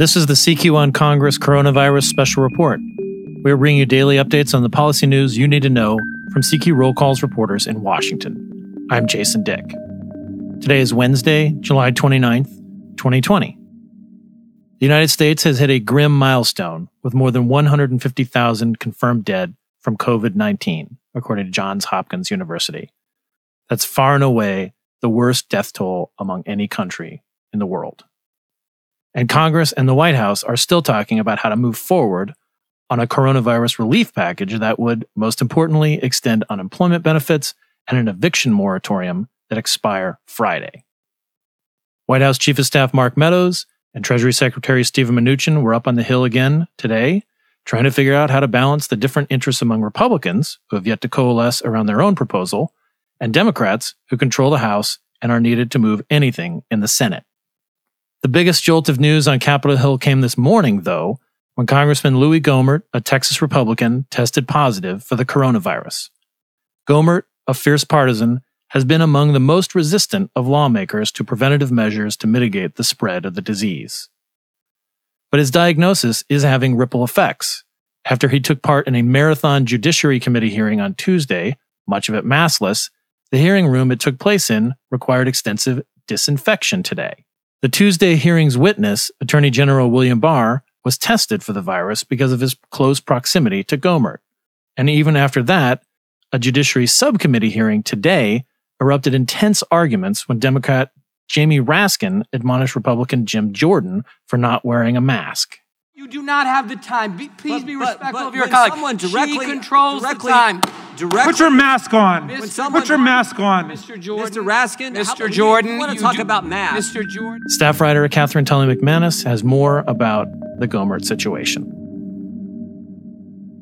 This is the CQ on Congress Coronavirus Special Report. We're bringing you daily updates on the policy news you need to know from CQ Roll Call's reporters in Washington. I'm Jason Dick. Today is Wednesday, July 29th, 2020. The United States has hit a grim milestone with more than 150,000 confirmed dead from COVID 19, according to Johns Hopkins University. That's far and away the worst death toll among any country in the world. And Congress and the White House are still talking about how to move forward on a coronavirus relief package that would, most importantly, extend unemployment benefits and an eviction moratorium that expire Friday. White House Chief of Staff Mark Meadows and Treasury Secretary Stephen Mnuchin were up on the Hill again today, trying to figure out how to balance the different interests among Republicans, who have yet to coalesce around their own proposal, and Democrats, who control the House and are needed to move anything in the Senate. The biggest jolt of news on Capitol Hill came this morning, though, when Congressman Louis Gohmert, a Texas Republican, tested positive for the coronavirus. Gohmert, a fierce partisan, has been among the most resistant of lawmakers to preventative measures to mitigate the spread of the disease. But his diagnosis is having ripple effects. After he took part in a marathon Judiciary Committee hearing on Tuesday, much of it maskless, the hearing room it took place in required extensive disinfection today. The Tuesday hearing's witness, Attorney General William Barr, was tested for the virus because of his close proximity to Gohmert. And even after that, a Judiciary Subcommittee hearing today erupted intense arguments when Democrat Jamie Raskin admonished Republican Jim Jordan for not wearing a mask. You do not have the time. Be, please but, be respectful but, but of your colleague. Someone directly, she controls directly, the time. Directly, Put your mask on. Mr. Put your mask on. Mr. Jordan. Mr. Raskin. Mr. How, Jordan. You want to talk do, about masks. Mr. Jordan. Staff writer Katherine Tully McManus has more about the Gohmert situation.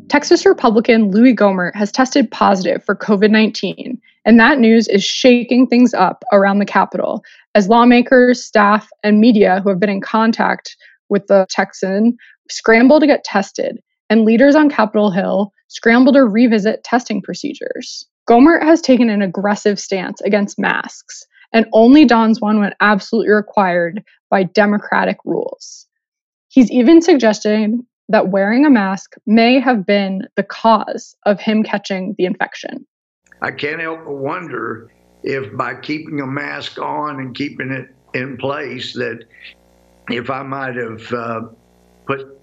Texas Republican Louis Gohmert has tested positive for COVID 19, and that news is shaking things up around the Capitol as lawmakers, staff, and media who have been in contact with the Texan scramble to get tested, and leaders on Capitol Hill scramble to revisit testing procedures. Gohmert has taken an aggressive stance against masks and only dons one when absolutely required by Democratic rules. He's even suggesting that wearing a mask may have been the cause of him catching the infection. I can't help but wonder if by keeping a mask on and keeping it in place, that if I might have uh, put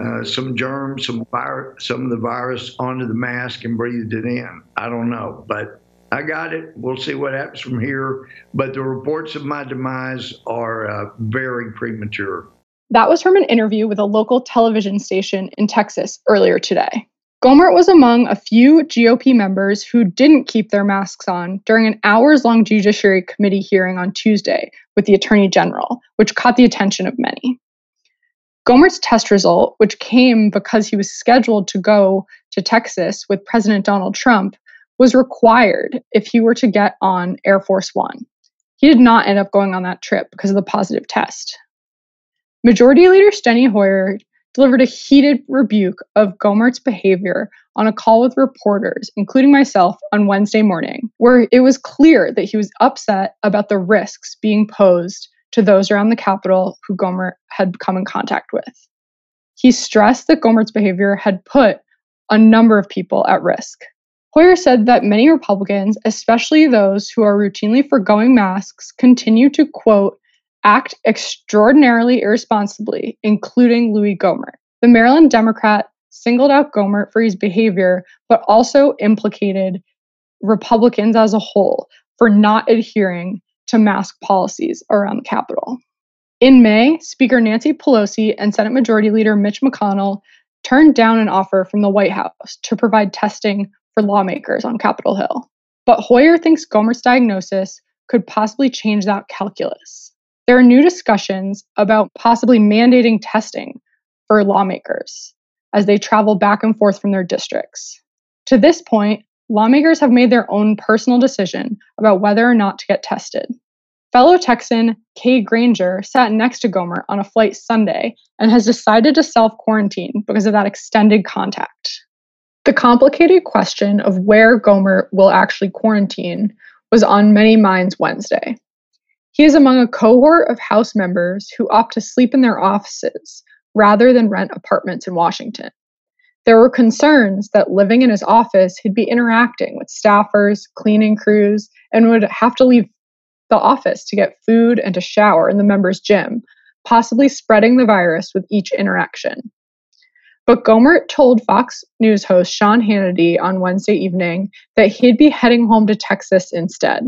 uh, some germs, some virus, some of the virus onto the mask and breathed it in. I don't know, but I got it. We'll see what happens from here. But the reports of my demise are uh, very premature. That was from an interview with a local television station in Texas earlier today. Gohmert was among a few GOP members who didn't keep their masks on during an hours long Judiciary Committee hearing on Tuesday with the Attorney General, which caught the attention of many. Gohmert's test result, which came because he was scheduled to go to Texas with President Donald Trump, was required if he were to get on Air Force One. He did not end up going on that trip because of the positive test. Majority Leader Steny Hoyer delivered a heated rebuke of Gohmert's behavior on a call with reporters, including myself, on Wednesday morning, where it was clear that he was upset about the risks being posed to those around the Capitol who Gohmert had come in contact with. He stressed that Gohmert's behavior had put a number of people at risk. Hoyer said that many Republicans, especially those who are routinely foregoing masks, continue to, quote, act extraordinarily irresponsibly, including Louis Gohmert. The Maryland Democrat singled out Gohmert for his behavior, but also implicated Republicans as a whole for not adhering to mask policies around the Capitol. In May, Speaker Nancy Pelosi and Senate Majority Leader Mitch McConnell turned down an offer from the White House to provide testing for lawmakers on Capitol Hill. But Hoyer thinks Gohmert's diagnosis could possibly change that calculus. There are new discussions about possibly mandating testing for lawmakers as they travel back and forth from their districts. To this point, lawmakers have made their own personal decision about whether or not to get tested. Fellow Texan Kay Granger sat next to Gohmert on a flight Sunday and has decided to self quarantine because of that extended contact. The complicated question of where Gohmert will actually quarantine was on many minds Wednesday. He is among a cohort of House members who opt to sleep in their offices rather than rent apartments in Washington. There were concerns that living in his office, he'd be interacting with staffers, cleaning crews, and would have to leave the office to get food and to shower in the members' gym, possibly spreading the virus with each interaction. But Gohmert told Fox News host Sean Hannity on Wednesday evening that he'd be heading home to Texas instead.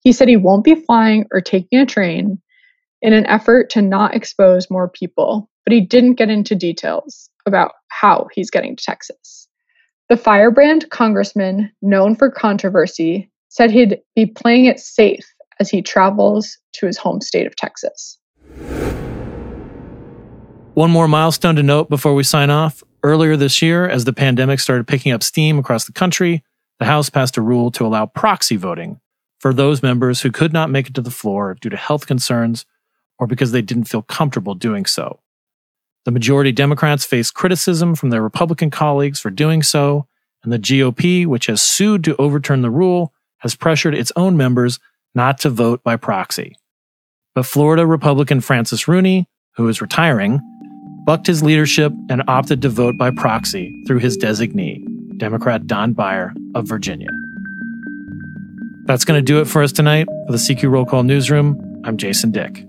He said he won't be flying or taking a train in an effort to not expose more people, but he didn't get into details about how he's getting to Texas. The firebrand congressman, known for controversy, said he'd be playing it safe as he travels to his home state of Texas. One more milestone to note before we sign off. Earlier this year, as the pandemic started picking up steam across the country, the House passed a rule to allow proxy voting for those members who could not make it to the floor due to health concerns or because they didn't feel comfortable doing so. The majority Democrats face criticism from their Republican colleagues for doing so, and the GOP, which has sued to overturn the rule, has pressured its own members not to vote by proxy. But Florida Republican Francis Rooney, who is retiring, bucked his leadership and opted to vote by proxy through his designee, Democrat Don Beyer of Virginia. That's going to do it for us tonight. For the CQ Roll Call Newsroom, I'm Jason Dick.